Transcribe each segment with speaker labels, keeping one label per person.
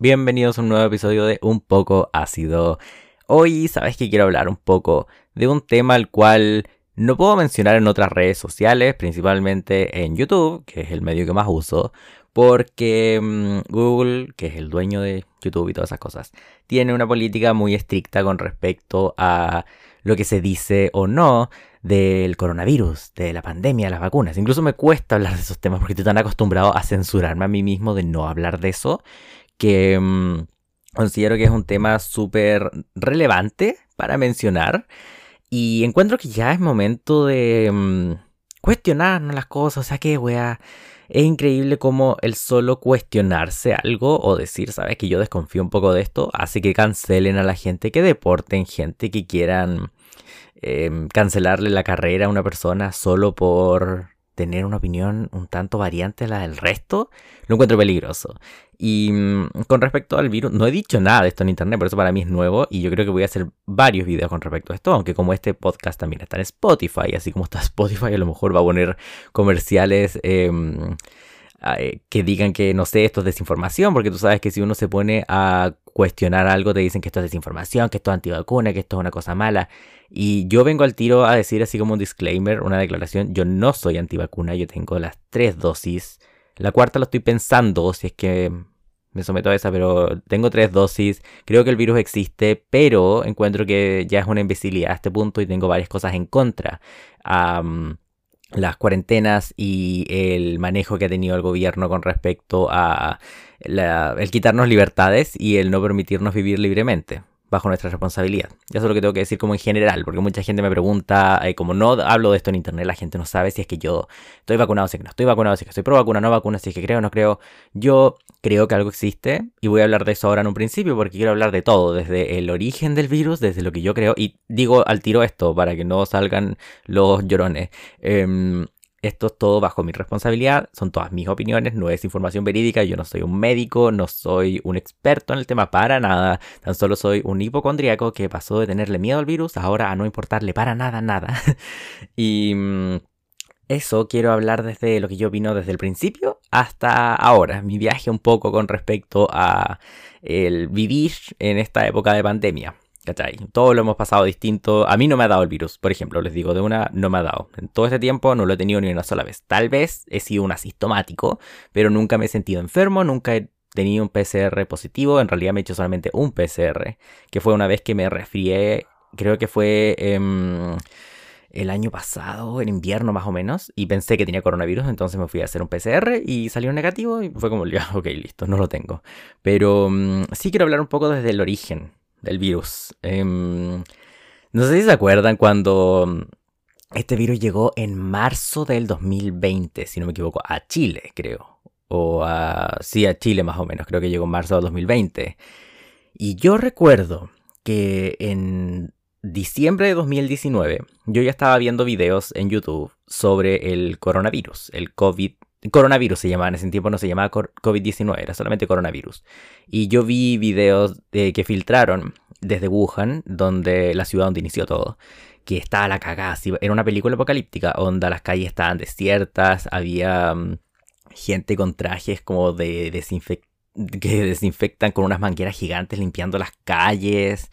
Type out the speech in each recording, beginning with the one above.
Speaker 1: Bienvenidos a un nuevo episodio de Un poco ácido. Hoy sabes que quiero hablar un poco de un tema al cual no puedo mencionar en otras redes sociales, principalmente en YouTube, que es el medio que más uso, porque mm, Google, que es el dueño de YouTube y todas esas cosas, tiene una política muy estricta con respecto a lo que se dice o no del coronavirus, de la pandemia, las vacunas. Incluso me cuesta hablar de esos temas porque estoy tan acostumbrado a censurarme a mí mismo de no hablar de eso que mm, considero que es un tema súper relevante para mencionar y encuentro que ya es momento de mm, cuestionarnos las cosas, o sea que, wea, es increíble cómo el solo cuestionarse algo o decir, sabes que yo desconfío un poco de esto, hace que cancelen a la gente, que deporten gente, que quieran em, cancelarle la carrera a una persona solo por tener una opinión un tanto variante a la del resto, lo encuentro peligroso. Y mm, con respecto al virus, no he dicho nada de esto en internet, por eso para mí es nuevo y yo creo que voy a hacer varios videos con respecto a esto, aunque como este podcast también está en Spotify, así como está Spotify, a lo mejor va a poner comerciales em, que digan que, no sé, esto es desinformación, porque tú sabes que si uno se pone a cuestionar algo, te dicen que esto es desinformación, que esto es antivacuna, que esto es una cosa mala. Y yo vengo al tiro a decir así como un disclaimer, una declaración, yo no soy antivacuna, yo tengo las tres dosis. La cuarta lo estoy pensando, si es que me someto a esa, pero tengo tres dosis. Creo que el virus existe, pero encuentro que ya es una imbecilidad a este punto y tengo varias cosas en contra las cuarentenas y el manejo que ha tenido el gobierno con respecto a el quitarnos libertades y el no permitirnos vivir libremente bajo nuestra responsabilidad. Eso es lo que tengo que decir como en general, porque mucha gente me pregunta, eh, como no hablo de esto en internet, la gente no sabe si es que yo estoy vacunado, si que no estoy vacunado, si es que estoy pro vacuna, no vacuna, si es que creo o no creo. Yo creo que algo existe y voy a hablar de eso ahora en un principio porque quiero hablar de todo, desde el origen del virus, desde lo que yo creo, y digo al tiro esto para que no salgan los llorones. Em, esto es todo bajo mi responsabilidad, son todas mis opiniones, no es información verídica, yo no soy un médico, no soy un experto en el tema para nada, tan solo soy un hipocondríaco que pasó de tenerle miedo al virus ahora a no importarle para nada nada. y mm, eso quiero hablar desde lo que yo opino desde el principio hasta ahora, mi viaje un poco con respecto a el vivir en esta época de pandemia. ¿Cachai? Todo lo hemos pasado distinto. A mí no me ha dado el virus, por ejemplo, les digo de una, no me ha dado. En todo este tiempo no lo he tenido ni una sola vez. Tal vez he sido un asintomático, pero nunca me he sentido enfermo, nunca he tenido un PCR positivo. En realidad me he hecho solamente un PCR, que fue una vez que me resfrié, creo que fue em, el año pasado, en invierno más o menos, y pensé que tenía coronavirus, entonces me fui a hacer un PCR y salió negativo y fue como, ok, listo, no lo tengo. Pero mm, sí quiero hablar un poco desde el origen del virus. Em, no sé si se acuerdan cuando mm, este virus llegó en marzo del 2020, si no me equivoco, a Chile, creo. O a... Sí, a Chile más o menos, creo que llegó en marzo del 2020. Y yo recuerdo que en diciembre de 2019 yo ya estaba viendo videos en YouTube sobre el coronavirus, el COVID Coronavirus se llamaba, en ese tiempo no se llamaba COVID-19, era solamente coronavirus. Y yo vi videos que filtraron desde Wuhan, donde la ciudad donde inició todo, que estaba la cagada, era una película apocalíptica, donde las calles estaban desiertas, había mm, gente con trajes como de desinfección que desinfectan con unas mangueras gigantes limpiando las calles.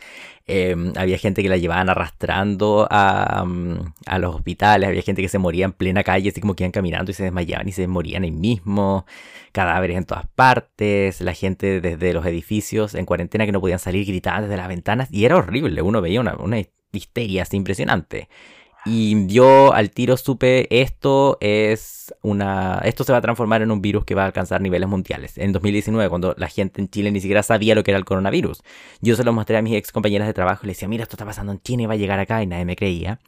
Speaker 1: Em, había gente que la llevaban arrastrando mm, a, los hospitales. Había gente que se moría en plena calle, así como que iban caminando y se desmayaban y se morían ahí mismo. Cadáveres en todas partes. La gente desde los edificios en cuarentena que no podían salir gritaban desde las ventanas. Y era horrible. Uno veía una, una histeria así impresionante. Y yo al tiro supe esto es una esto se va a transformar en un virus que va a alcanzar niveles mundiales. En 2019 cuando la gente en Chile ni siquiera sabía lo que era el coronavirus. Yo se lo mostré a mis ex compañeras de trabajo y les decía, "Mira, esto está pasando en China y va a llegar acá" y nadie me creía.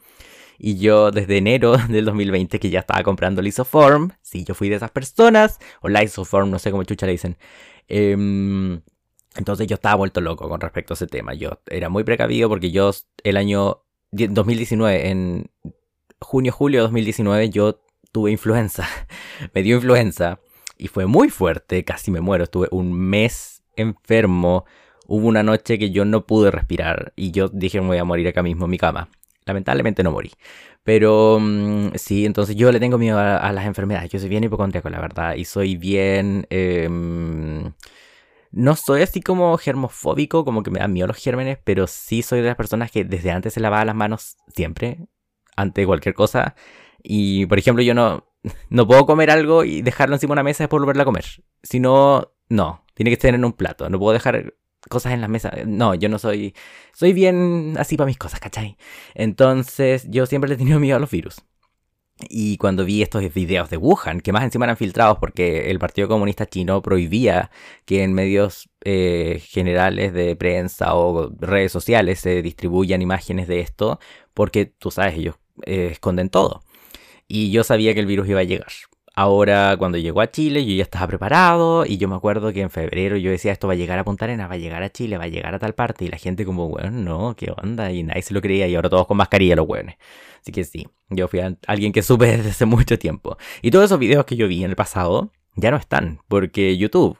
Speaker 1: Y yo desde enero del 2020 que ya estaba comprando Lisoform, sí, yo fui de esas personas, o Lisoform, no sé cómo chucha le dicen. Em, entonces yo estaba vuelto loco con respecto a ese tema. Yo era muy precavido porque yo el año 2019, en junio, julio de 2019, yo tuve influenza. me dio influenza y fue muy fuerte, casi me muero. Estuve un mes enfermo. Hubo una noche que yo no pude respirar y yo dije me voy a morir acá mismo en mi cama. Lamentablemente no morí. Pero mm, sí, entonces yo le tengo miedo a, las enfermedades. Yo soy bien hipocondríaco, la verdad. Y soy bien... Em, no soy así como germofóbico, como que me dan miedo los gérmenes, pero sí soy de las personas que desde antes se lavaba las manos siempre, ante cualquier cosa. Y, por ejemplo, yo no, no puedo comer algo y dejarlo encima de una mesa y después volverla a comer. Si no, no, tiene que estar en un plato. No puedo dejar cosas en la mesa. No, yo no soy. Soy bien así para mis cosas, ¿cachai? Entonces, yo siempre le he tenido miedo a los virus. Y cuando vi estos videos de Wuhan, que más encima eran filtrados porque el Partido Comunista Chino prohibía que en medios eh, generales de prensa o redes sociales se distribuyan imágenes de esto, porque tú sabes, ellos eh, esconden todo. Y yo sabía que el virus iba a llegar. Ahora, cuando llegó a Chile, yo ya estaba preparado y yo me acuerdo que en febrero yo decía, esto va a llegar a Punta Arenas, va a llegar a Chile, va a llegar a tal parte y la gente como, bueno, no, ¿qué onda? Y nadie se lo creía y ahora todos con mascarilla los hueones. Así que sí, yo fui alguien que supe desde hace mucho tiempo. Y todos esos videos que yo vi en el pasado ya no están, porque YouTube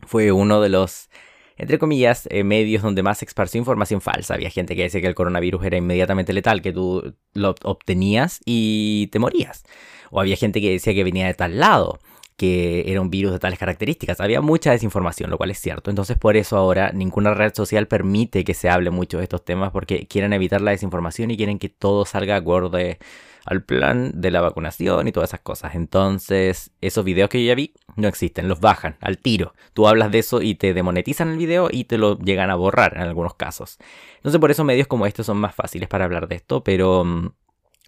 Speaker 1: fue uno de los entre comillas, eh, medios donde más se esparció información falsa. Había gente que decía que el coronavirus era inmediatamente letal, que tú lo obtenías y te morías. O había gente que decía que venía de tal lado, que era un virus de tales características. Había mucha desinformación, lo cual es cierto. Entonces por eso ahora ninguna red social permite que se hable mucho de estos temas porque quieren evitar la desinformación y quieren que todo salga acorde al plan de la vacunación y todas esas cosas. Entonces, esos videos que yo ya vi no existen, los bajan al tiro. Tú hablas de eso y te demonetizan el video y te lo llegan a borrar en algunos casos. Entonces, por eso medios como estos son más fáciles para hablar de esto, pero mm,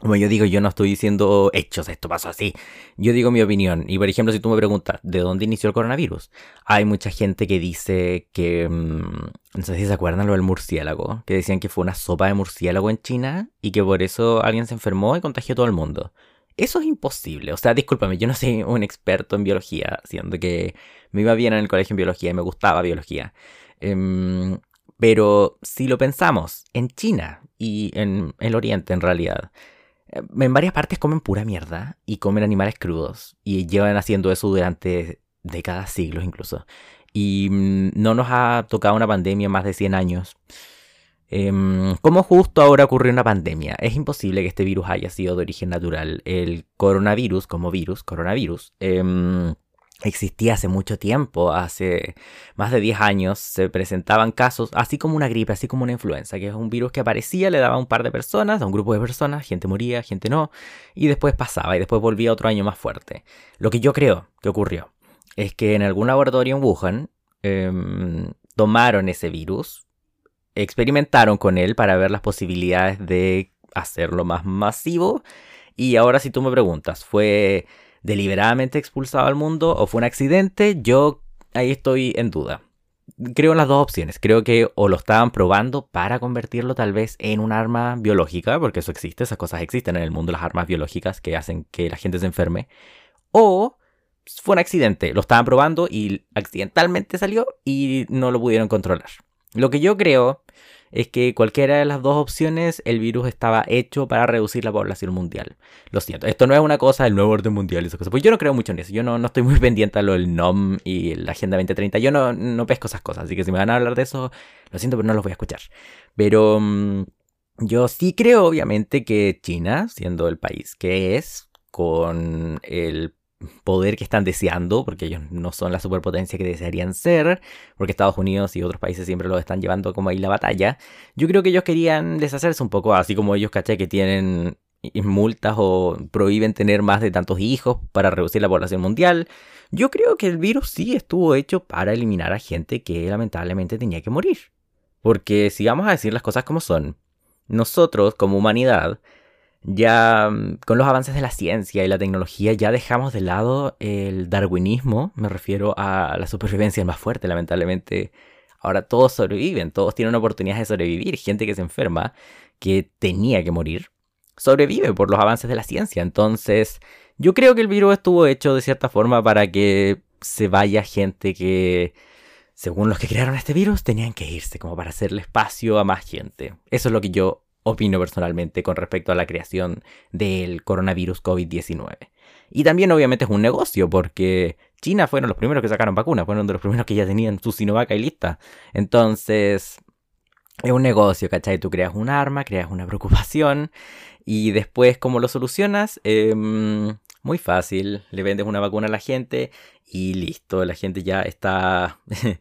Speaker 1: como yo digo, yo no estoy diciendo hechos, esto pasó así. Yo digo mi opinión. Y por ejemplo, si tú me preguntas, ¿de dónde inició el coronavirus? Hay mucha gente que dice que... Mm, no sé si se acuerdan lo del murciélago. Que decían que fue una sopa de murciélago en China y que por eso alguien se enfermó y contagió a todo el mundo. Eso es imposible. O sea, discúlpame, yo no soy un experto en biología, siendo que me iba bien en el colegio en biología y me gustaba biología. Em, pero si lo pensamos, en China y en el Oriente en realidad, en varias partes comen pura mierda y comen animales crudos y llevan haciendo eso durante décadas, siglos incluso. Y mm, no nos ha tocado una pandemia más de 100 años. Eh, ¿Cómo justo ahora ocurrió una pandemia? Es imposible que este virus haya sido de origen natural. El coronavirus, como virus, coronavirus, em, existía hace mucho tiempo, hace más de 10 años, se presentaban casos, así como una gripe, así como una influenza, que es un virus que aparecía, le daba a un par de personas, a un grupo de personas, gente moría, gente no, y después pasaba, y después volvía otro año más fuerte. Lo que yo creo que ocurrió es que en algún laboratorio en Wuhan em, tomaron ese virus, experimentaron con él para ver las posibilidades de hacerlo más masivo, y ahora si tú me preguntas, ¿fue deliberadamente expulsado al mundo o fue un accidente, yo ahí estoy en duda. Creo en las dos opciones. Creo que o lo estaban probando para convertirlo tal vez en un arma biológica, porque eso existe, esas cosas existen en el mundo, las armas biológicas que hacen que la gente se enferme. O fue un accidente, lo estaban probando y accidentalmente salió y no lo pudieron controlar. Lo que yo creo es que cualquiera de las dos opciones el virus estaba hecho para reducir la población mundial. Lo siento, esto no es una cosa del nuevo orden mundial y esas cosas. Pues yo no creo mucho en eso. Yo no, no estoy muy pendiente a lo del NOM y la Agenda 2030. Yo no, no pesco esas cosas. Así que si me van a hablar de eso, lo siento, pero no los voy a escuchar. Pero mm, yo sí creo, obviamente, que China, siendo el país que es, con el poder que están deseando, porque ellos no son la superpotencia que desearían ser, porque Estados Unidos y otros países siempre lo están llevando como ahí la batalla. Yo creo que ellos querían deshacerse un poco, así como ellos, caché, que tienen multas o prohíben tener más de tantos hijos para reducir la población mundial. Yo creo que el virus sí estuvo hecho para eliminar a gente que lamentablemente tenía que morir. Porque si vamos a decir las cosas como son, nosotros como humanidad ya mm, con los avances de la ciencia y la tecnología ya dejamos de lado el darwinismo, me refiero a la supervivencia más fuerte, lamentablemente. Ahora todos sobreviven, todos tienen una oportunidad de sobrevivir. Gente que se enferma, que tenía que morir, sobrevive por los avances de la ciencia. Entonces, yo creo que el virus estuvo hecho de cierta forma para que se vaya gente que, según los que crearon este virus, tenían que irse, como para hacerle espacio a más gente. Eso es lo que yo opino personalmente con respecto a la creación del coronavirus COVID-19. Y también obviamente es un negocio porque China fueron los primeros que sacaron vacunas, fueron de los primeros que ya tenían su Sinovac y lista. Entonces, es un negocio, ¿cachai? Tú creas un arma, creas una preocupación y después, ¿cómo lo solucionas? Em, Muy fácil, le vendes una vacuna a la gente y listo, la gente ya está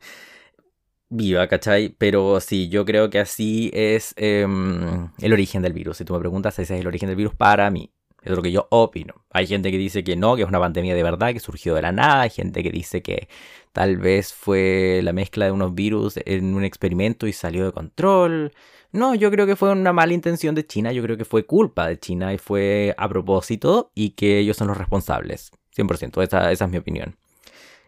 Speaker 1: viva, ¿cachai? Pero sí, yo creo que así es em, el origen del virus. Si tú me preguntas, ese es el origen del virus para mí. Es lo que yo opino. Hay gente que dice que no, que es una pandemia de verdad, que surgió de la nada. Hay gente que dice que tal vez fue la mezcla de unos virus en un experimento y salió de control. No, yo creo que fue una mala intención de China. Yo creo que fue culpa de China y fue a propósito y que ellos son los responsables. 100%, esa, esa es mi opinión.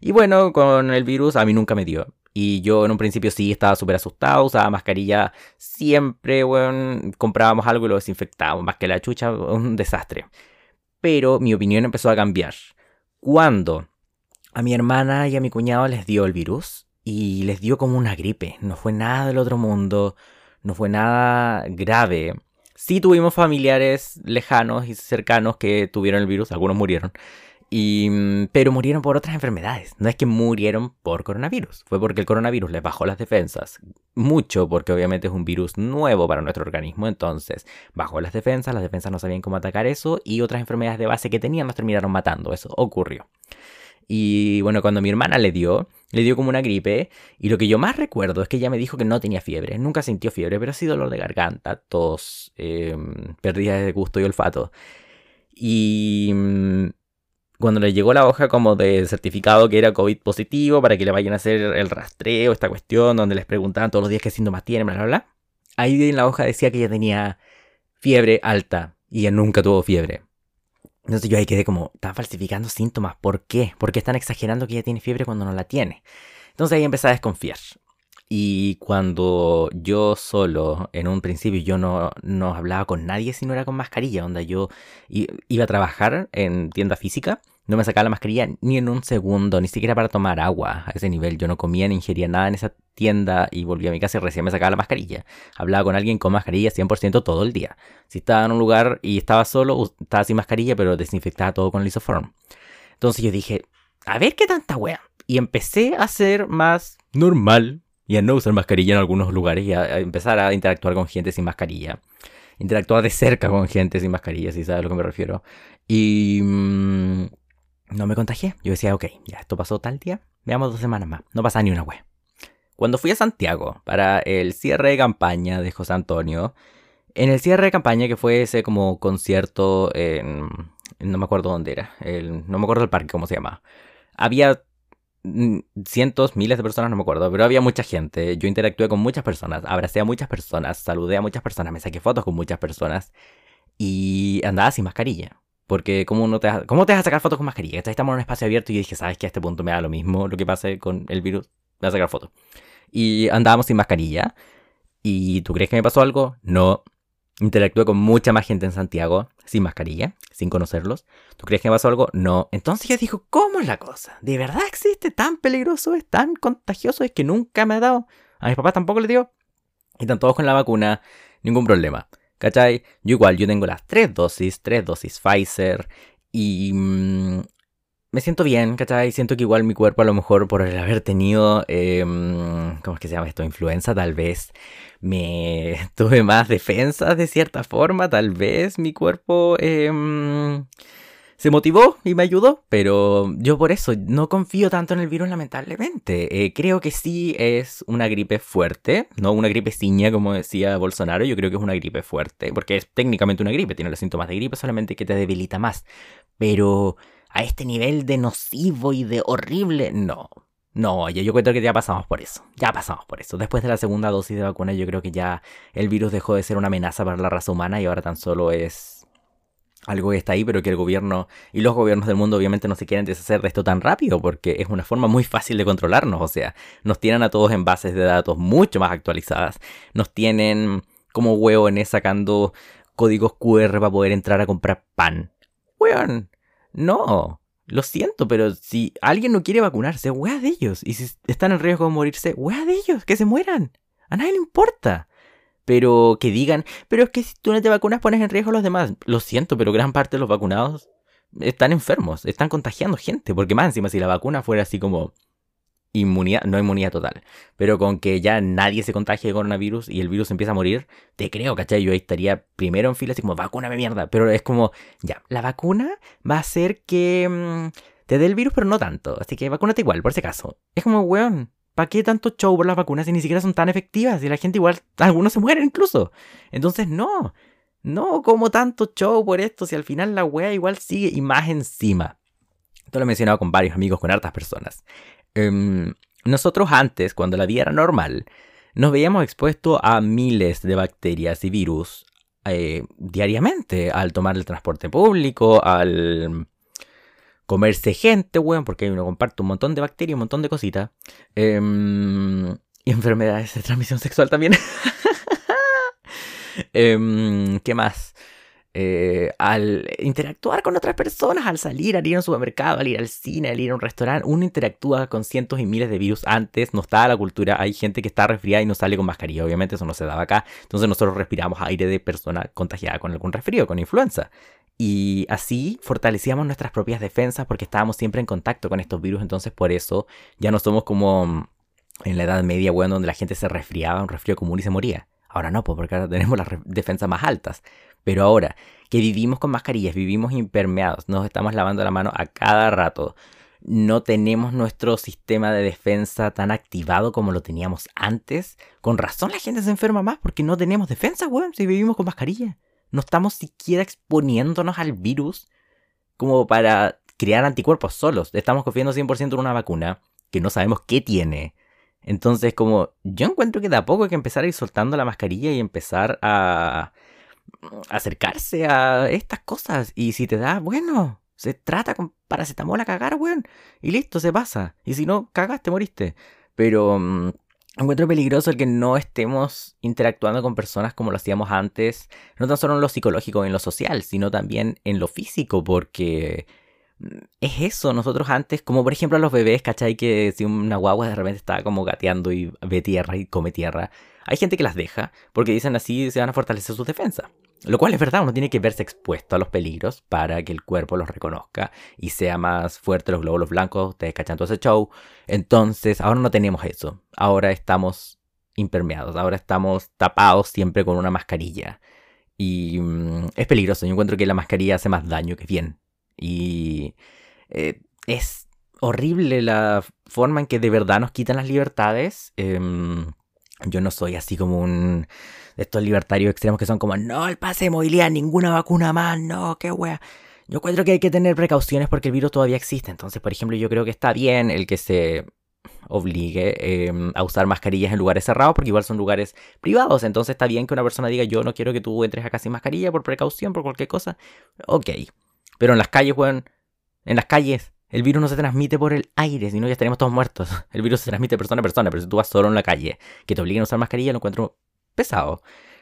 Speaker 1: Y bueno, con el virus a mí nunca me dio. Y yo en un principio sí estaba súper asustado, usaba mascarilla siempre, bueno, comprábamos algo y lo desinfectábamos, más que la chucha, un desastre. Pero mi opinión empezó a cambiar. Cuando a mi hermana y a mi cuñado les dio el virus y les dio como una gripe, no fue nada del otro mundo, no fue nada grave. Sí tuvimos familiares lejanos y cercanos que tuvieron el virus, algunos murieron. Mm, pero murieron por otras enfermedades. No es que murieron por coronavirus. Fue porque el coronavirus les bajó las defensas. Mucho porque obviamente es un virus nuevo para nuestro organismo. Entonces bajó las defensas. Las defensas no sabían cómo atacar eso. Y otras enfermedades de base que tenían terminaron matando. Eso ocurrió. Y bueno, cuando mi hermana le dio, le dio como una gripe. Y lo que yo más recuerdo es que ella me dijo que no tenía fiebre. Nunca sintió fiebre, pero sí dolor de garganta, tos, eh, pérdida de gusto y olfato. Y mm, cuando le llegó la hoja como de certificado que era COVID positivo para que le vayan a hacer el rastreo, esta cuestión, donde les preguntaban todos los días qué síntomas tiene, bla, bla, bla. Ahí en la hoja decía que ella tenía fiebre alta y ella nunca tuvo fiebre. Entonces yo ahí quedé como, están falsificando síntomas, ¿por qué? ¿Por qué están exagerando que ella tiene fiebre cuando no la tiene? Entonces ahí empecé a desconfiar. Y cuando yo solo, en un principio, yo no, no hablaba con nadie si no era con mascarilla, donde yo iba a trabajar en tienda física no me sacaba la mascarilla ni en un segundo, ni siquiera para tomar agua a ese nivel. Yo no comía ni ingería nada en esa tienda y volví a mi casa y recién me sacaba la mascarilla. Hablaba con alguien con mascarilla 100% todo el día. Si estaba en un lugar y estaba solo, estaba sin mascarilla, pero desinfectaba todo con el isoform. Entonces yo dije, a ver qué tanta wea. Y empecé a ser más normal y a no usar mascarilla en algunos lugares y a, empezar a interactuar con gente sin mascarilla. Interactuar de cerca con gente sin mascarilla, si sabes a lo que me refiero. Y... Mm, no me contagié. Yo decía, ok, ya esto pasó tal día, veamos dos semanas más. No pasa ni una web. Cuando fui a Santiago para el cierre de campaña de José Antonio, en el cierre de campaña que fue ese como concierto en... no me acuerdo dónde era, no me acuerdo el parque, cómo se llama. Había cientos, miles de personas, no me acuerdo, pero había mucha gente. Yo interactué con muchas personas, abracé a muchas personas, saludé a muchas personas, me saqué fotos con muchas personas y andaba sin mascarilla. Porque ¿cómo, no te, ¿cómo te vas a sacar fotos con mascarilla? Estamos en un espacio abierto y dije, ¿sabes que A este punto me da lo mismo lo que pase con el virus. Voy a sacar fotos. Y andábamos sin mascarilla. ¿Y tú crees que me pasó algo? No. Interactué con mucha más gente en Santiago sin mascarilla, sin conocerlos. ¿Tú crees que me pasó algo? No. Entonces yo dijo, ¿cómo es la cosa? ¿De verdad existe tan peligroso? ¿Es tan contagioso? Es que nunca me ha dado. A mis papás tampoco les dio. Y están todos con la vacuna. Ningún problema. ¿Cachai? Yo igual, yo tengo las tres dosis, tres dosis Pfizer y mm, me siento bien, ¿cachai? Siento que igual mi cuerpo a lo mejor por el haber tenido, em, ¿cómo es que se llama esto? Influenza tal vez me tuve más defensas de cierta forma, tal vez mi cuerpo... Eh, se motivó y me ayudó, pero yo por eso no confío tanto en el virus lamentablemente. Eh, creo que sí es una gripe fuerte, no una gripe ciña como decía Bolsonaro, yo creo que es una gripe fuerte, porque es técnicamente una gripe, tiene los síntomas de gripe, solamente que te debilita más. Pero a este nivel de nocivo y de horrible, no. No, yo creo que ya pasamos por eso. Ya pasamos por eso. Después de la segunda dosis de vacuna, yo creo que ya el virus dejó de ser una amenaza para la raza humana y ahora tan solo es algo que está ahí, pero que el gobierno y los gobiernos del mundo obviamente no se quieren deshacer de esto tan rápido, porque es una forma muy fácil de controlarnos, o sea, nos tienen a todos en bases de datos mucho más actualizadas, nos tienen como hueones sacando códigos QR para poder entrar a comprar pan. Weón, no, lo siento, pero si alguien no quiere vacunarse, wea de ellos, y si están en riesgo de morirse, wea de ellos, que se mueran, a nadie le importa pero que digan, pero es que si tú no te vacunas pones en riesgo a los demás. Lo siento, pero gran parte de los vacunados están enfermos, están contagiando gente, porque más encima si la vacuna fuera así como inmunidad, no inmunidad total, pero con que ya nadie se contagie de coronavirus y el virus empieza a morir, te creo, ¿cachai? Yo ahí estaría primero en fila así como, vacúname mierda, pero es como, ya, la vacuna va a hacer que mm, te dé el virus, pero no tanto, así que vacúnate igual, por si acaso. Es como, weón, ¿para qué tanto show por las vacunas si ni siquiera son tan efectivas y la gente igual, algunos se mueren incluso? Entonces, no, no como tanto show por esto si al final la wea igual sigue y más encima. Esto lo he mencionado con varios amigos, con hartas personas. Em, nosotros antes, cuando la vida era normal, nos veíamos expuestos a miles de bacterias y virus eh, diariamente al tomar el transporte público, al comerse gente, weón, porque uno comparte un montón de bacterias, un montón de cositas. Em, y enfermedades de transmisión sexual también. Em, ¿Qué más? Eh, al interactuar con otras personas, al salir, al ir a un supermercado, al ir al cine, al ir a un restaurante, uno interactúa con cientos y miles de virus antes, no estaba la cultura, hay gente que está resfriada y no sale con mascarilla, obviamente eso no se daba acá, entonces nosotros respiramos aire de persona contagiada con algún resfrío, con influenza. Y así fortalecíamos nuestras propias defensas porque estábamos siempre en contacto con estos virus, entonces por eso ya no somos como en la Edad Media, bueno, donde la gente se resfriaba, un resfrío común y se moría. Ahora no, pues porque ahora tenemos las defensas más altas. Pero ahora que vivimos con mascarillas, vivimos impermeados, nos estamos lavando la mano a cada rato, no tenemos nuestro sistema de defensa tan activado como lo teníamos antes, con razón la gente se enferma más porque no tenemos defensa, weón, si vivimos con mascarilla. No estamos siquiera exponiéndonos al virus como para crear anticuerpos solos. Estamos confiando 100% en una vacuna que no sabemos qué tiene. Entonces, como yo encuentro que de a poco hay que empezar a ir soltando la mascarilla y empezar a acercarse a estas cosas. Y si te da, bueno, se trata con paracetamol a cagar, weón. Y listo, se pasa. Y si no, cagas, te moriste. Pero mm, encuentro peligroso el que no estemos interactuando con personas como lo hacíamos antes. No tan solo en lo psicológico y en lo social, sino también en lo físico. Porque mm, es eso, nosotros antes, como por ejemplo a los bebés, ¿cachai? Que si una guagua de repente está como gateando y ve tierra y come tierra. Hay gente que las deja porque dicen así se van a fortalecer sus defensas. Lo cual es verdad, uno tiene que verse expuesto a los peligros para que el cuerpo los reconozca y sea más fuerte los glóbulos blancos, ustedes cachan ese show. Entonces, ahora no tenemos eso. Ahora estamos impermeados, ahora estamos tapados siempre con una mascarilla. Y mm, es peligroso, yo encuentro que la mascarilla hace más daño que bien. Y eh, es horrible la forma en que de verdad nos quitan las libertades. Em, yo no soy así como un de estos libertarios extremos que son como, no, el pase de movilidad, ninguna vacuna más, no, qué wea. Yo encuentro que hay que tener precauciones porque el virus todavía existe. Entonces, por ejemplo, yo creo que está bien el que se obligue em, a usar mascarillas en lugares cerrados porque igual son lugares privados. Entonces está bien que una persona diga yo no quiero que tú entres acá sin mascarilla por precaución, por cualquier cosa. Ok. Pero en las calles, weón, en las calles el virus no se transmite por el aire, si no ya estaríamos todos muertos. El virus se transmite persona a persona, pero si tú vas solo en la calle, que te obliguen a usar mascarilla, lo encuentro pesado.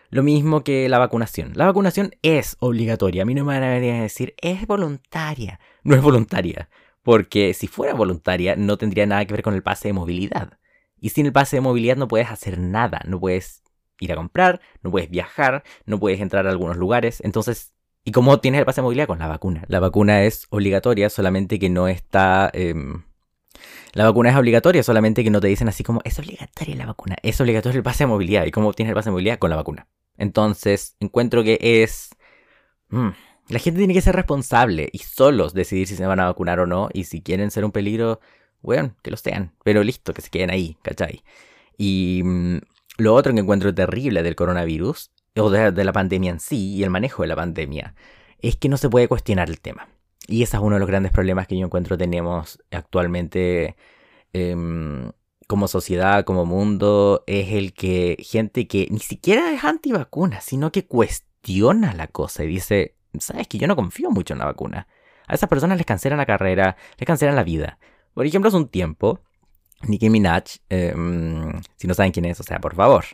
Speaker 1: Lo mismo que la vacunación. La vacunación es obligatoria. A mí no me van a venir a decir, es voluntaria. No es voluntaria. Porque si fuera voluntaria, no tendría nada que ver con el pase de movilidad. Y sin el pase de movilidad no puedes hacer nada. No puedes ir a comprar, no puedes viajar, no puedes entrar a algunos lugares. Entonces, ¿y cómo tienes el pase de movilidad? Con la vacuna. La vacuna es obligatoria, solamente que no está... Em, la vacuna es obligatoria, solamente que no te dicen así como, es obligatoria la vacuna, es obligatorio el pase de movilidad. ¿Y cómo obtienes el pase de movilidad? Con la vacuna. Entonces, encuentro que es... Mm, la gente tiene que ser responsable y solos decidir si se van a vacunar o no. Y si quieren ser un peligro, bueno, que lo sean. Pero listo, que se queden ahí, ¿cachai? Y mm, lo otro que encuentro terrible del coronavirus, o de la pandemia en sí, y el manejo de la pandemia, es que no se puede cuestionar el tema. Y ese es uno de los grandes problemas que yo encuentro tenemos actualmente em, como sociedad, como mundo, es el que gente que ni siquiera es antivacuna, sino que cuestiona la cosa y dice, sabes que yo no confío mucho en la vacuna. A esas personas les cancelan la carrera, les cancelan la vida. Por ejemplo, hace un tiempo, Nicki Minaj, em, si no saben quién es, o sea, por favor,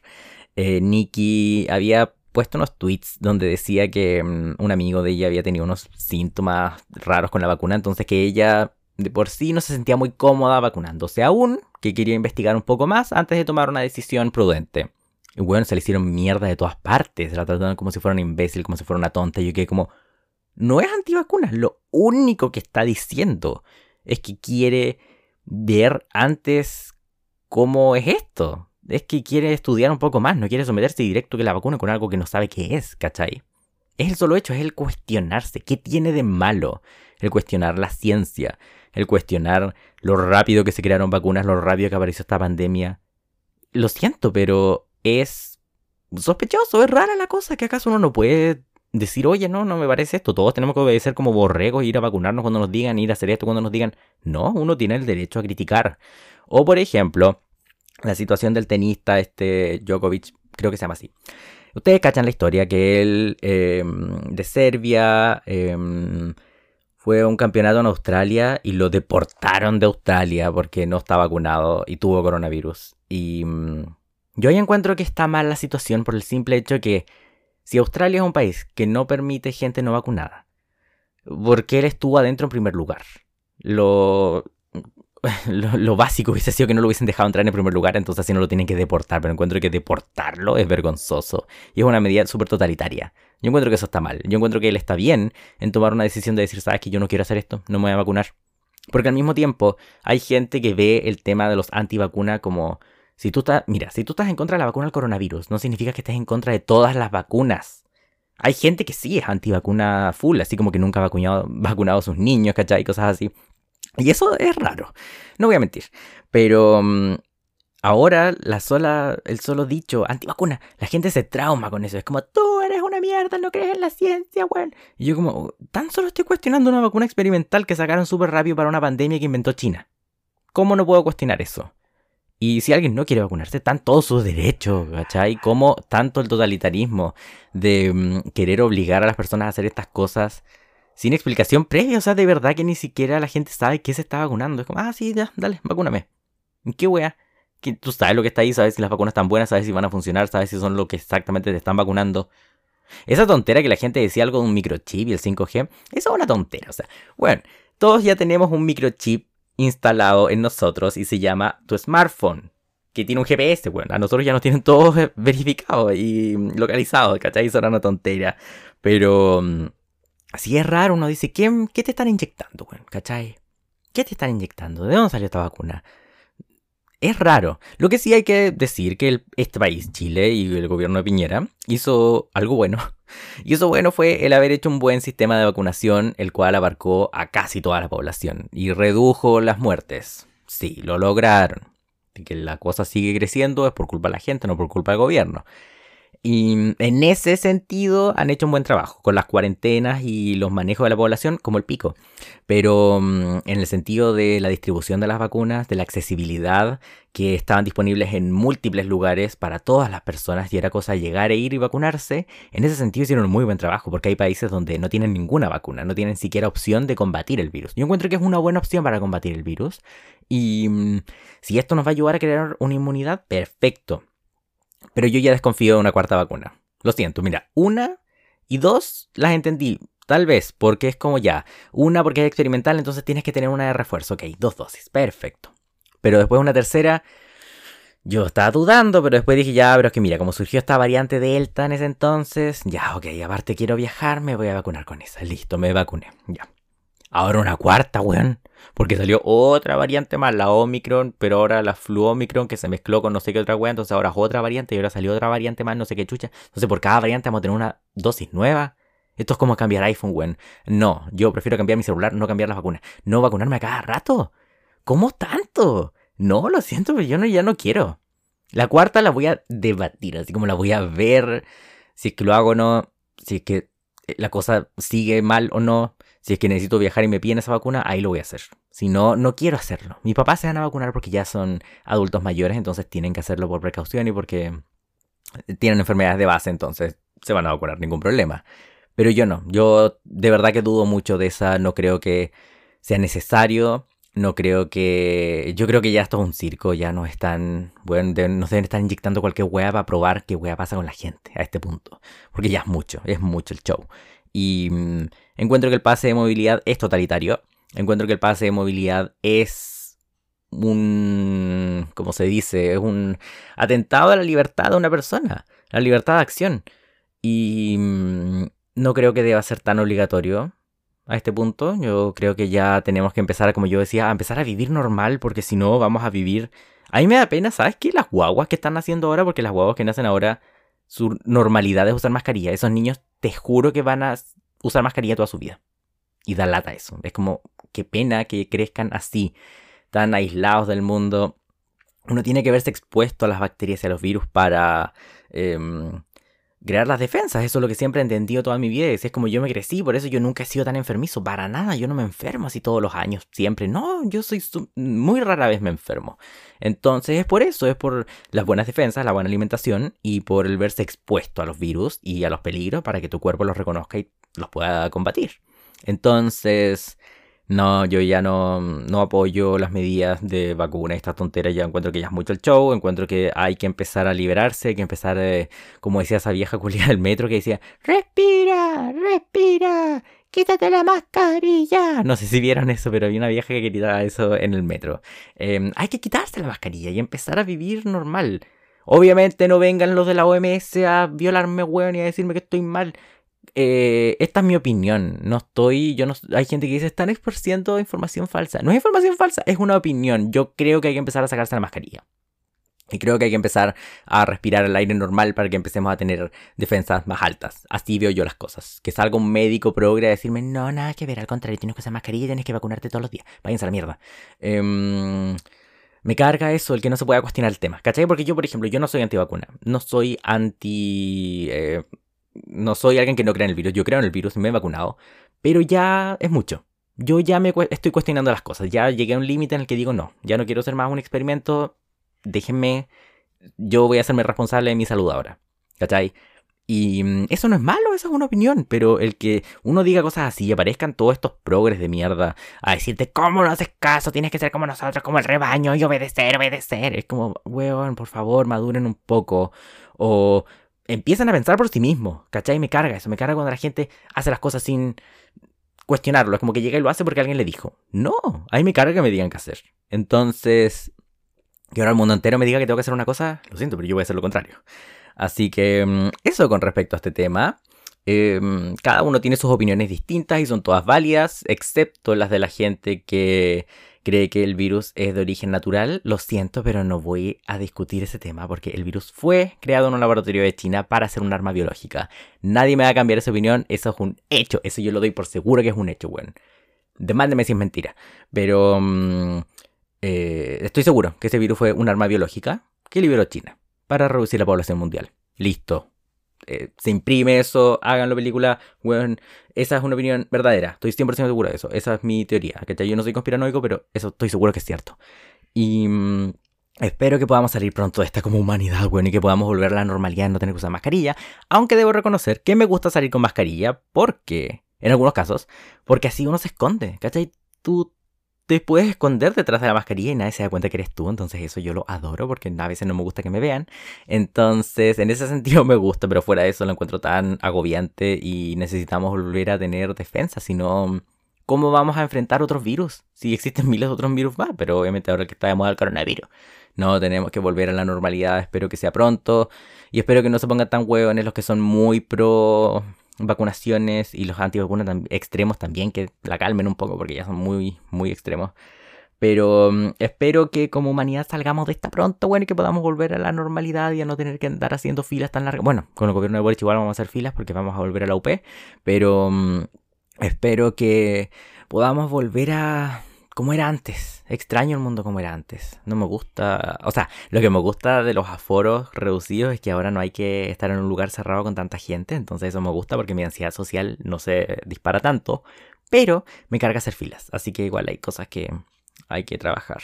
Speaker 1: eh, Nicki había puesto unos tweets donde decía que mm, un amigo de ella había tenido unos síntomas raros con la vacuna, entonces que ella de por sí no se sentía muy cómoda vacunándose aún, que quería investigar un poco más antes de tomar una decisión prudente. Y bueno, se le hicieron mierda de todas partes, la trataron como si fuera un imbécil, como si fuera una tonta, y yo quedé como, no es antivacunas, lo único que está diciendo es que quiere ver antes cómo es esto. Es que quiere estudiar un poco más, no quiere someterse directo que la vacuna con algo que no sabe qué es, ¿cachai? Es el solo hecho, es el cuestionarse. ¿Qué tiene de malo el cuestionar la ciencia? El cuestionar lo rápido que se crearon vacunas, lo rápido que apareció esta pandemia. Lo siento, pero es sospechoso, es rara la cosa, que acaso uno no puede decir, oye, no, no me parece esto, todos tenemos que obedecer como borregos, ir a vacunarnos cuando nos digan, ir a hacer esto cuando nos digan, no, uno tiene el derecho a criticar. O por ejemplo, la situación del tenista, este Djokovic, creo que se llama así. Ustedes cachan la historia que él em, de Serbia em, fue a un campeonato en Australia y lo deportaron de Australia porque no está vacunado y tuvo coronavirus. Y mm, yo ahí encuentro que está mal la situación por el simple hecho que si Australia es un país que no permite gente no vacunada, ¿por qué él estuvo adentro en primer lugar? Lo, lo, básico hubiese sido que no lo hubiesen dejado entrar en primer lugar, entonces así no lo tienen que deportar, pero encuentro que deportarlo es vergonzoso y es una medida súper totalitaria. Yo encuentro que eso está mal. Yo encuentro que él está bien en tomar una decisión de decir, sabes que yo no quiero hacer esto, no me voy a vacunar. Porque al mismo tiempo hay gente que ve el tema de los antivacunas como si tú estás, mira, si tú estás en contra de la vacuna del coronavirus, no significa que estés en contra de todas las vacunas. Hay gente que sí es antivacuna full, así como que nunca ha vacunado, vacunado a sus niños, ¿cachai? Cosas así. Y eso es raro, no voy a mentir. Pero mm, ahora la sola, el solo dicho antivacuna, la gente se trauma con eso. Es como, tú eres una mierda, no crees en la ciencia, weón. Y yo como, tan solo estoy cuestionando una vacuna experimental que sacaron súper rápido para una pandemia que inventó China. ¿Cómo no puedo cuestionar eso? Y si alguien no quiere vacunarse, están todos sus derechos, ¿cachai? Como tanto el totalitarismo de mm, querer obligar a las personas a hacer estas cosas sin explicación previa. O sea, de verdad que ni siquiera la gente sabe qué se está vacunando. Es como, ah, sí, ya, dale, vacúname. ¿Qué wea? Que tú sabes lo que está ahí, sabes si las vacunas están buenas, sabes si van a funcionar, sabes si son lo que exactamente te están vacunando. Esa tontera que la gente decía algo de un microchip y el 5G, eso es una tontera. O sea, bueno, todos ya tenemos un microchip instalado en nosotros y se llama tu smartphone. Que tiene un GPS, bueno, a nosotros ya nos tienen todos verificados y localizados, ¿cachai? Eso era una tontería. Pero mm, así es raro, uno dice, ¿qué, te están inyectando, ¿cachai? ¿Qué te están inyectando? ¿De dónde salió esta vacuna? Es raro. Lo que sí hay que decir que este país, Chile y el gobierno de Piñera, hizo algo bueno. Y eso bueno fue el haber hecho un buen sistema de vacunación, el cual abarcó a casi toda la población y redujo las muertes. Sí, lo lograron. Que la cosa sigue creciendo es por culpa de la gente, no por culpa del gobierno. Y en ese sentido han hecho un buen trabajo con las cuarentenas y los manejos de la población como el pico. Pero mm, en el sentido de la distribución de las vacunas, de la accesibilidad, que estaban disponibles en múltiples lugares para todas las personas y era cosa llegar e ir y vacunarse, en ese sentido hicieron un muy buen trabajo porque hay países donde no tienen ninguna vacuna, no tienen siquiera opción de combatir el virus. Yo encuentro que es una buena opción para combatir el virus y mm, si esto nos va a ayudar a crear una inmunidad, perfecto. Pero yo ya desconfío de una cuarta vacuna. Lo siento, mira, una y dos las entendí. Tal vez, porque es como ya, una porque es experimental, entonces tienes que tener una de refuerzo. Ok, dos dosis, perfecto. Pero después una tercera, yo estaba dudando, pero después dije, ya, pero es que mira, como surgió esta variante Delta en ese entonces, ya, ok, aparte quiero viajar, me voy a vacunar con esa. Listo, me vacuné, ya. Ahora una cuarta, weón. Porque salió otra variante más, la Omicron, pero ahora la Flu Omicron que se mezcló con no sé qué otra weón. Entonces ahora es otra variante y ahora salió otra variante más, no sé qué chucha. Entonces por cada variante vamos a tener una dosis nueva. Esto es como cambiar iPhone, weón. No, yo prefiero cambiar mi celular, no cambiar las vacunas. No vacunarme a cada rato. ¿Cómo tanto? No, lo siento, pero yo no, ya no quiero. La cuarta la voy a debatir, así como la voy a ver. Si es que lo hago o no. Si es que la cosa sigue mal o no. Si es que necesito viajar y me piden esa vacuna, ahí lo voy a hacer. Si no, no quiero hacerlo. Mis papás se van a vacunar porque ya son adultos mayores, entonces tienen que hacerlo por precaución y porque tienen enfermedades de base, entonces se van a vacunar, ningún problema. Pero yo no, yo de verdad que dudo mucho de esa, no creo que sea necesario, no creo que... Yo creo que ya esto es un circo, ya no están... Bueno, nos deben estar inyectando cualquier hueá para probar qué hueá pasa con la gente a este punto. Porque ya es mucho, es mucho el show. Y mm, encuentro que el pase de movilidad es totalitario. Encuentro que el pase de movilidad es un, como se dice, es un atentado a la libertad de una persona, la libertad de acción. Y mm, no creo que deba ser tan obligatorio. a este punto. Yo creo que ya tenemos que empezar, como yo decía, a empezar a vivir normal, porque si no, vamos a vivir. A mí me da pena, ¿sabes qué? Las guaguas que están naciendo ahora, porque las guaguas que nacen ahora, su normalidad es usar mascarilla. Esos niños, te juro que van a usar mascarilla toda su vida. Y da lata eso. Es como, qué pena que crezcan así, tan aislados del mundo. Uno tiene que verse expuesto a las bacterias y a los virus para. Em, crear las defensas. Eso es lo que siempre he entendido toda mi vida. Es como yo me crecí, por eso yo nunca he sido tan enfermizo. Para nada, yo no me enfermo así todos los años, siempre. No, yo soy muy rara vez me enfermo. Entonces es por eso, es por las buenas defensas, la buena alimentación y por el verse expuesto a los virus y a los peligros para que tu cuerpo los reconozca y los pueda combatir. Entonces, no, yo ya no, no apoyo las medidas de vacuna. Esta tontera ya encuentro que ya es mucho el show. Encuentro que hay que empezar a liberarse, hay que empezar, eh, como decía esa vieja culia del metro que decía, respira, respira, quítate la mascarilla. No sé si vieron eso, pero había una vieja que gritaba eso en el metro. Em, hay que quitarse la mascarilla y empezar a vivir normal. Obviamente no vengan los de la OMS a violarme, weón, y a decirme que estoy mal. Eh, esta es mi opinión. No estoy. Yo no. Hay gente que dice están exportando información falsa. No es información falsa, es una opinión. Yo creo que hay que empezar a sacarse la mascarilla. Y creo que hay que empezar a respirar el aire normal para que empecemos a tener defensas más altas. Así veo yo las cosas. Que salga un médico progre a decirme, no, nada que ver, al contrario, tienes que usar mascarilla y tienes que vacunarte todos los días. Váyanse a la mierda. Em, me carga eso, el que no se pueda cuestionar el tema. ¿Cachai? Porque yo, por ejemplo, yo no soy antivacuna. No soy anti... Eh, no soy alguien que no cree en el virus, yo creo en el virus, me he vacunado, pero ya es mucho. Yo ya me estoy cuestionando las cosas, ya llegué a un límite en el que digo no, ya no quiero ser más un experimento, déjenme, yo voy a hacerme responsable de mi salud ahora, ¿cachai? Y mm, eso no es malo, eso es una opinión, pero el que uno diga cosas así y aparezcan todos estos progres de mierda a decirte, ¿cómo no haces caso? Tienes que ser como nosotros, como el rebaño y obedecer, obedecer. Es como, weón, por favor, maduren un poco. O empiezan a pensar por sí mismos, ¿cachai? Me carga eso, me carga cuando la gente hace las cosas sin cuestionarlo, es como que llega y lo hace porque alguien le dijo. No, ahí me carga que me digan qué hacer. Entonces, que ahora el mundo entero me diga que tengo que hacer una cosa, lo siento, pero yo voy a hacer lo contrario. Así que mm, eso con respecto a este tema. Em, cada uno tiene sus opiniones distintas y son todas válidas, excepto las de la gente que cree que el virus es de origen natural, lo siento, pero no voy a discutir ese tema porque el virus fue creado en un laboratorio de China para hacer un arma biológica. Nadie me va a cambiar esa opinión, eso es un hecho, eso yo lo doy por seguro que es un hecho, bueno. Demándeme si es mentira, pero mm, eh, estoy seguro que ese virus fue un arma biológica que liberó China para reducir la población mundial. Listo, eh, se imprime eso, háganlo película, bueno, esa es una opinión verdadera, estoy 100% seguro de eso, esa es mi teoría, que yo no soy conspiranoico, pero eso estoy seguro que es cierto. Y mm, espero que podamos salir pronto de esta como humanidad, bueno, y que podamos volver a la normalidad y no tener que usar mascarilla, aunque debo reconocer que me gusta salir con mascarilla, porque, en algunos casos, porque así uno se esconde, ¿cachai? Tú te puedes esconder detrás de la mascarilla y nadie se da cuenta que eres tú. Entonces eso yo lo adoro porque a veces no me gusta que me vean. Entonces en ese sentido me gusta, pero fuera de eso lo encuentro tan agobiante y necesitamos volver a tener defensa. Si no, ¿cómo vamos a enfrentar otros virus? Si existen miles de otros virus más, pero obviamente ahora que está de moda el coronavirus. No, tenemos que volver a la normalidad. Espero que sea pronto. Y espero que no se pongan tan huevones los que son muy pro vacunaciones y los antivacunas extremos también que la calmen un poco porque ya son muy, muy extremos. Pero mm, espero que como humanidad salgamos de esta pronto, bueno, y que podamos volver a la normalidad y a no tener que andar haciendo filas tan largas. Bueno, con el gobierno de Boric igual vamos a hacer filas porque vamos a volver a la UP, pero mm, espero que podamos volver a como era antes. Extraño el mundo como era antes. No me gusta. O sea, lo que me gusta de los aforos reducidos es que ahora no hay que estar en un lugar cerrado con tanta gente. Entonces eso me gusta porque mi ansiedad social no se dispara tanto. Pero me carga hacer filas. Así que igual hay cosas que hay que trabajar.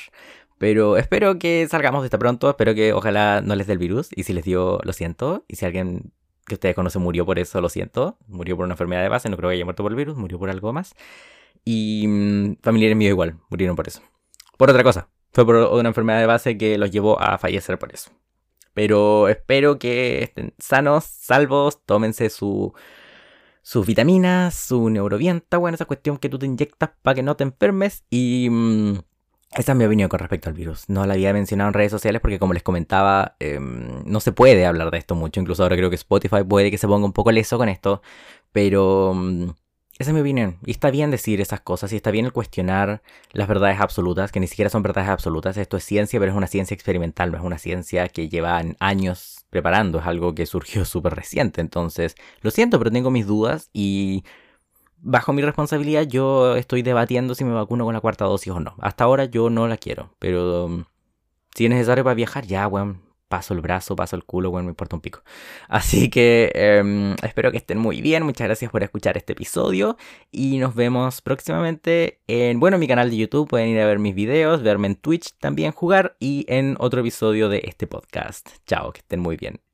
Speaker 1: Pero espero que salgamos de esta pronto. Espero que ojalá no les dé el virus. Y si les dio, lo siento. Y si alguien que ustedes conocen murió por eso, lo siento. Murió por una enfermedad de base. No creo que haya muerto por el virus. Murió por algo más. Y mm, familiares míos igual, murieron por eso. Por otra cosa, fue por una enfermedad de base que los llevó a fallecer por eso. Pero espero que estén sanos, salvos, tómense su, sus vitaminas, su neurovienta, bueno, esa cuestión que tú te inyectas para que no te enfermes. Y mm, esa es mi opinión con respecto al virus. No la había mencionado en redes sociales porque como les comentaba, em, no se puede hablar de esto mucho. Incluso ahora creo que Spotify puede que se ponga un poco leso con esto. Pero... Mm, esa es mi opinión. Y está bien decir esas cosas y está bien el cuestionar las verdades absolutas, que ni siquiera son verdades absolutas. Esto es ciencia, pero es una ciencia experimental, no es una ciencia que lleva años preparando, es algo que surgió súper reciente. Entonces, lo siento, pero tengo mis dudas y bajo mi responsabilidad yo estoy debatiendo si me vacuno con la cuarta dosis o no. Hasta ahora yo no la quiero, pero um, si es necesario para viajar, ya, weón, paso el brazo, paso el culo, bueno, me importa un pico. Así que em, espero que estén muy bien, muchas gracias por escuchar este episodio y nos vemos próximamente en, bueno, mi canal de YouTube, pueden ir a ver mis videos, verme en Twitch también jugar y en otro episodio de este podcast. Chao, que estén muy bien.